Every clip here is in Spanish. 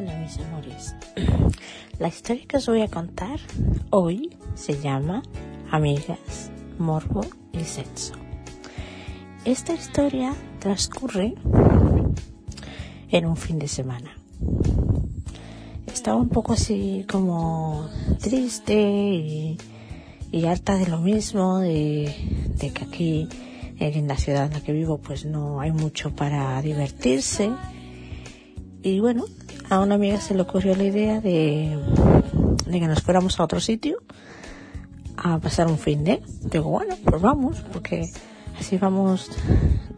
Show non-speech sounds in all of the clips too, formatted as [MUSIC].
Hola mis amores. La historia que os voy a contar hoy se llama Amigas, Morbo y Sexo. Esta historia transcurre en un fin de semana. Estaba un poco así como triste y, harta de lo mismo, de, de que aquí en la ciudad en la que vivo pues no hay mucho para divertirse. Y bueno, a una amiga se le ocurrió la idea de, que nos fuéramos a otro sitio a pasar un fin de. Digo, bueno, pues vamos, porque así vamos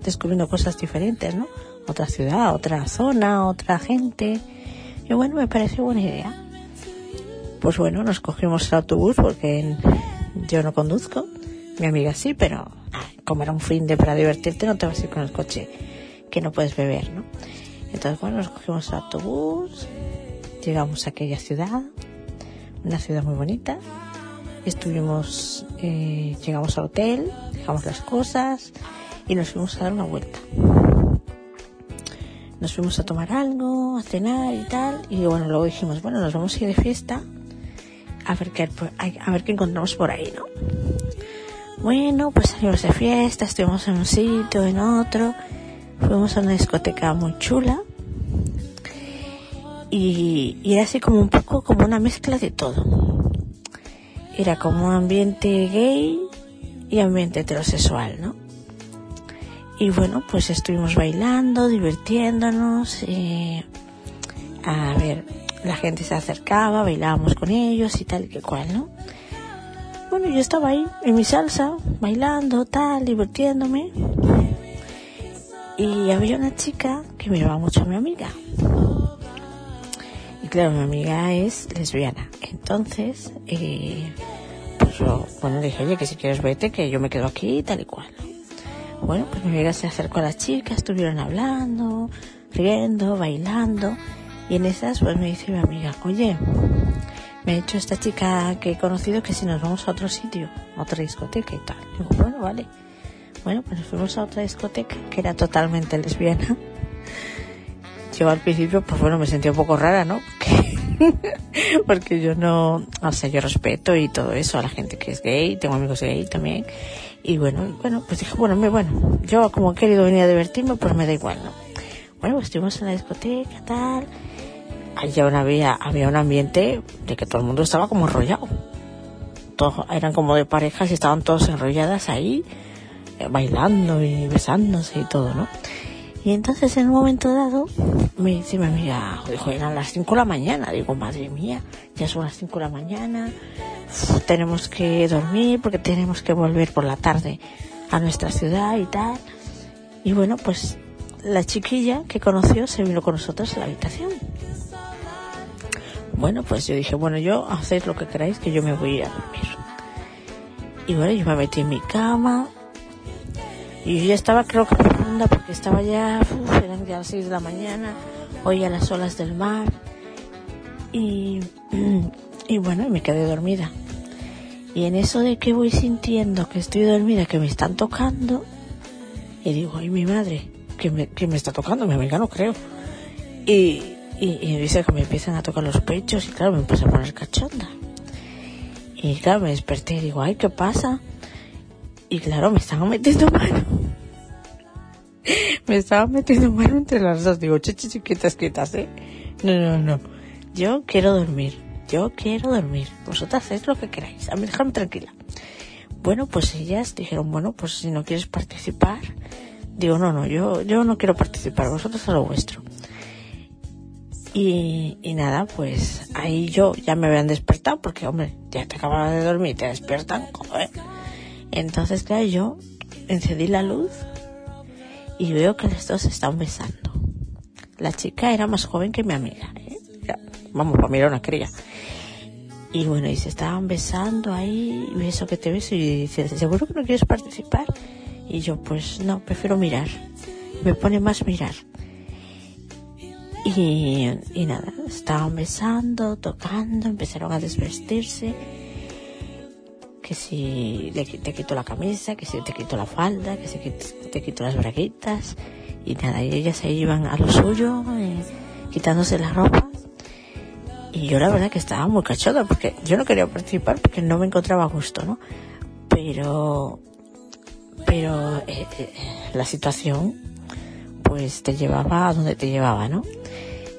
descubriendo cosas diferentes, ¿no? Otra ciudad, otra zona, otra gente. Y bueno, me pareció buena idea. Pues bueno, nos cogimos el autobús porque yo no conduzco, mi amiga sí, pero como era un fin de para divertirte no te vas a ir con el coche que no puedes beber, ¿no? Entonces, bueno, nos cogimos el autobús, llegamos a aquella ciudad, una ciudad muy bonita, estuvimos, eh, llegamos al hotel, dejamos las cosas y nos fuimos a dar una vuelta. Nos fuimos a tomar algo, a cenar y tal, y bueno, luego dijimos, bueno, nos vamos a ir de fiesta a ver qué, a ver qué encontramos por ahí, ¿no? Bueno, pues salimos de fiesta, estuvimos en un sitio, en otro, fuimos a una discoteca muy chula y, era así como un poco como una mezcla de todo. Era como ambiente gay y ambiente heterosexual, ¿no? Y bueno, pues estuvimos bailando, divirtiéndonos, eh, a ver, la gente se acercaba, bailábamos con ellos y tal y que cual, ¿no? Bueno, yo estaba ahí en mi salsa, bailando, tal, divirtiéndome. Y había una chica que miraba mucho a mi amiga. Y claro, mi amiga es lesbiana. Entonces, eh, pues yo, bueno, le dije, oye, que si quieres vete, que yo me quedo aquí, tal y cual. Bueno, pues mi amiga se acercó a la chica, estuvieron hablando, riendo, bailando. Y en esas, pues me dice mi amiga, oye, me ha dicho esta chica que he conocido que si nos vamos a otro sitio, a otra discoteca y tal. Digo, bueno, vale. Bueno, pues fuimos a otra discoteca que era totalmente lesbiana. Yo al principio, pues bueno, me sentí un poco rara, ¿no? Porque, [LAUGHS] porque yo no, o sea, yo respeto y todo eso a la gente que es gay, tengo amigos gay también. Y bueno, bueno, pues dije, bueno, me, bueno, yo como he querido venir a divertirme, pues me da igual, ¿no? Bueno, pues estuvimos en la discoteca, tal allá había, había un ambiente de que todo el mundo estaba como enrollado. Todos eran como de parejas y estaban todos enrolladas ahí, bailando y besándose y todo, ¿no? Y entonces en un momento dado me dice mi amiga, eran las 5 de la mañana. Digo, madre mía, ya son las 5 de la mañana, tenemos que dormir porque tenemos que volver por la tarde a nuestra ciudad y tal. Y bueno, pues la chiquilla que conoció se vino con nosotros a la habitación. Bueno, pues yo dije, bueno, yo hacéis lo que queráis, que yo me voy a dormir. Y bueno, yo me metí en mi cama. Y yo ya estaba, creo que profunda, porque estaba ya, uf, eran ya las 6 de la mañana, oía las olas del mar. Y, [CLEARS THROAT] y bueno, me quedé dormida. Y en eso de que voy sintiendo que estoy dormida, que me están tocando, y digo, ay, mi madre, que me, que me está tocando, mi amiga no creo. Y, y, dice que me empiezan a tocar los pechos y claro, me empecé a poner cachonda. Y claro, me desperté y digo, ay, ¿qué pasa? Y claro, me estaban metiendo mano. me estaban metiendo mano entre las dos. Digo, chichi, quietas, quietas, ¿eh? No, no, no. Yo quiero dormir. Yo quiero dormir. Vosotras hacéis lo que queráis. A mí dejadme tranquila. Bueno, pues ellas dijeron, bueno, pues si no quieres participar. Digo, no, no, yo, yo no quiero participar. Vosotros a lo vuestro. Y, y, nada, pues ahí yo ya me habían despertado porque, hombre, ya te acabas de dormir te despiertan, joder. Entonces, claro, yo encendí la luz y veo que los dos se están besando. La chica era más joven que mi amiga, ¿eh? Vamos, para mirar una cría. Y bueno, y se estaban besando ahí, beso que te beso, y dice, ¿seguro que no quieres participar? Y yo, pues no, prefiero mirar. Me pone más mirar. Y, y nada, estaban besando, tocando, empezaron a desvestirse. Que si le, te quito la camisa, que si te quito la falda, que si te quito las braguitas. Y nada, y ellas se iban a lo suyo, eh, quitándose la ropa. Y yo la verdad que estaba muy cachada porque yo no quería participar porque no me encontraba a gusto, ¿no? Pero, pero eh, eh, la situación pues te llevaba a donde te llevaba, ¿no?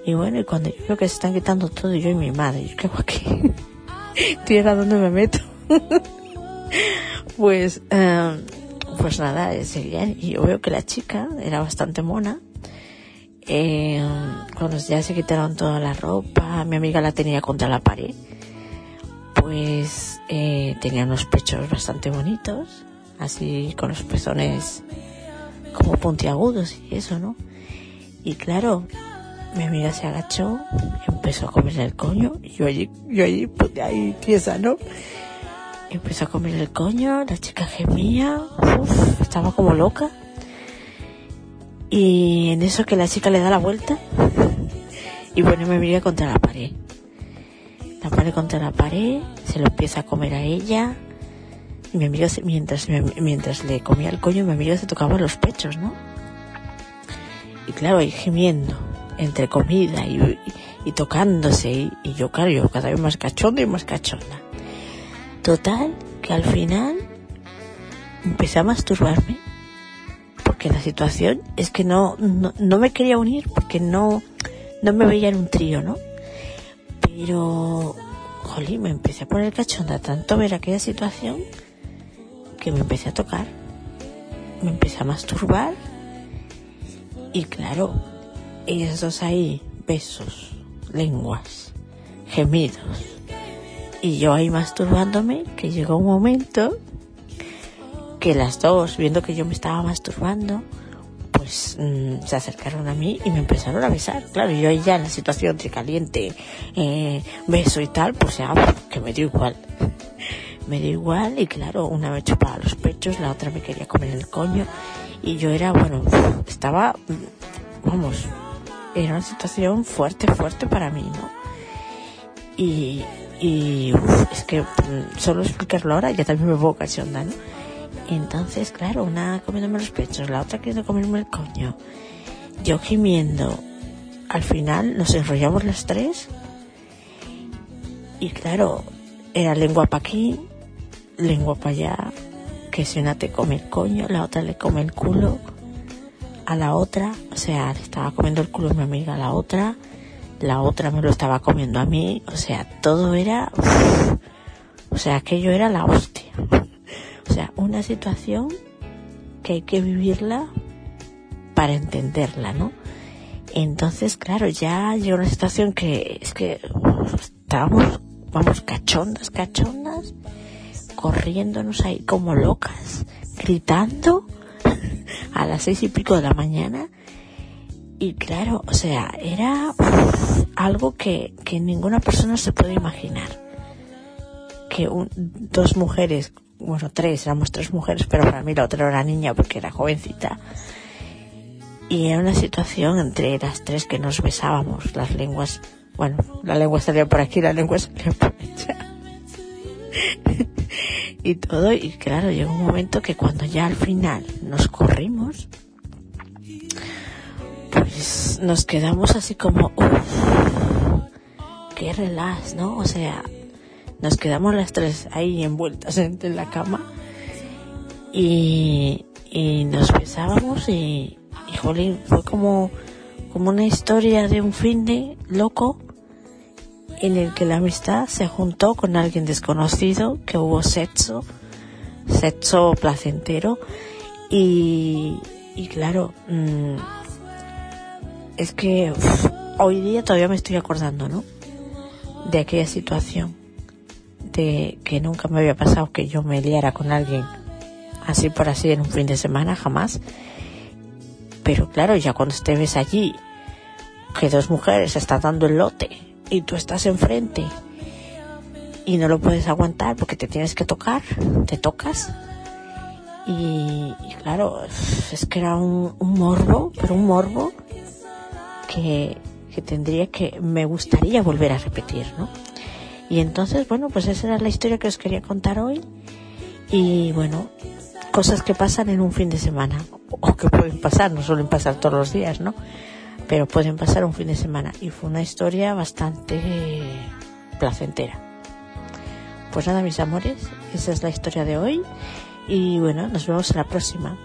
Y bueno, y cuando yo veo que se están quitando todo, yo y mi madre, yo qué hago aquí, [LAUGHS] tierra donde me meto. [LAUGHS] pues, eh, pues nada, y yo veo que la chica era bastante mona. Eh, cuando ya se quitaron toda la ropa, mi amiga la tenía contra la pared. Pues eh, tenía unos pechos bastante bonitos, así con los pezones como puntiagudos y eso, ¿no? Y claro, mi amiga se agachó, empezó a comer el coño, y yo allí, yo allí, pues ahí tiesa, ¿no? Empezó a comer el coño, la chica gemía, uf, estaba como loca. Y en eso que la chica le da la vuelta, y bueno, me amiga contra la pared. La pared contra la pared, se lo empieza a comer a ella, y mi amiga, mientras, mientras le comía el coño, mi amiga se tocaba los pechos, ¿no? Y claro, ahí gemiendo, entre comida y, y, tocándose, y, y, yo, claro, yo cada vez más cachonda y más cachonda. Total, que al final empecé a masturbarme, porque la situación es que no, no, no me quería unir, porque no, no me veía en un trío, ¿no? Pero, jolín, me empecé a poner cachonda tanto ver aquella situación que me empecé a tocar, me empecé a masturbar. Y claro, ellos dos ahí, besos, lenguas, gemidos y yo ahí masturbándome, que llegó un momento que las dos, viendo que yo me estaba masturbando, pues mmm, se acercaron a mí y me empezaron a besar. Claro, yo ahí ya en la situación de caliente, eh, beso y tal, pues ya, que me dio igual [LAUGHS] me dio igual y claro, una me chupaba los pechos, la otra me quería comer el coño y yo era, bueno, estaba, vamos, era una situación fuerte, fuerte para mí, ¿no? Y, y uf, es que solo explicarlo ahora ya también me pongo cachonda, ¿no? Entonces, claro, una comiéndome los pechos, la otra queriendo comerme el coño, yo gimiendo, al final nos enrollamos las tres y claro, era lengua para aquí, lengua para allá, que si una te come el coño, la otra le come el culo a la otra, o sea, le estaba comiendo el culo a mi amiga a la otra, la otra me lo estaba comiendo a mí, o sea, todo era, o sea, aquello era la hostia. O sea, una situación que hay que vivirla para entenderla, ¿no? Entonces, claro, ya llegó una situación que es que estábamos, vamos, cachondas, cachondas, corriéndonos ahí como locas, gritando [LAUGHS] a las seis y pico de la mañana. Y claro, o sea, era algo que, que ninguna persona se puede imaginar. Que un, dos mujeres, bueno, tres, éramos tres mujeres, pero para mí la otra era niña porque era jovencita. Y era una situación entre las tres que nos besábamos, las lenguas, bueno, la lengua salía por aquí, la lengua salía por allá. [LAUGHS] y todo, y claro, llegó un momento que cuando ya al final nos corrimos, nos quedamos así como, uff, qué relax, ¿no? O sea, nos quedamos las tres ahí envueltas en, la cama y, y nos besábamos y, y jolín, fue como, como una historia de un fin de loco en el que la amistad se juntó con alguien desconocido, que hubo sexo, sexo placentero y, y claro, mmm, es que hoy día todavía me estoy acordando, ¿no? De aquella situación, de que nunca me había pasado que yo me liara con alguien así por así en un fin de semana, jamás. Pero claro, ya cuando te ves allí, que dos mujeres están dando el lote y tú estás enfrente y no lo puedes aguantar porque te tienes que tocar, te tocas. Y, y claro, es que era un, un, morbo, pero un morbo que, que tendría que, me gustaría volver a repetir, ¿no? Y entonces, bueno, pues esa era la historia que os quería contar hoy. Y bueno, cosas que pasan en un fin de semana, o que pueden pasar, no suelen pasar todos los días, ¿no? pero pueden pasar un fin de semana y fue una historia bastante placentera. Pues nada, mis amores, esa es la historia de hoy y bueno, nos vemos en la próxima.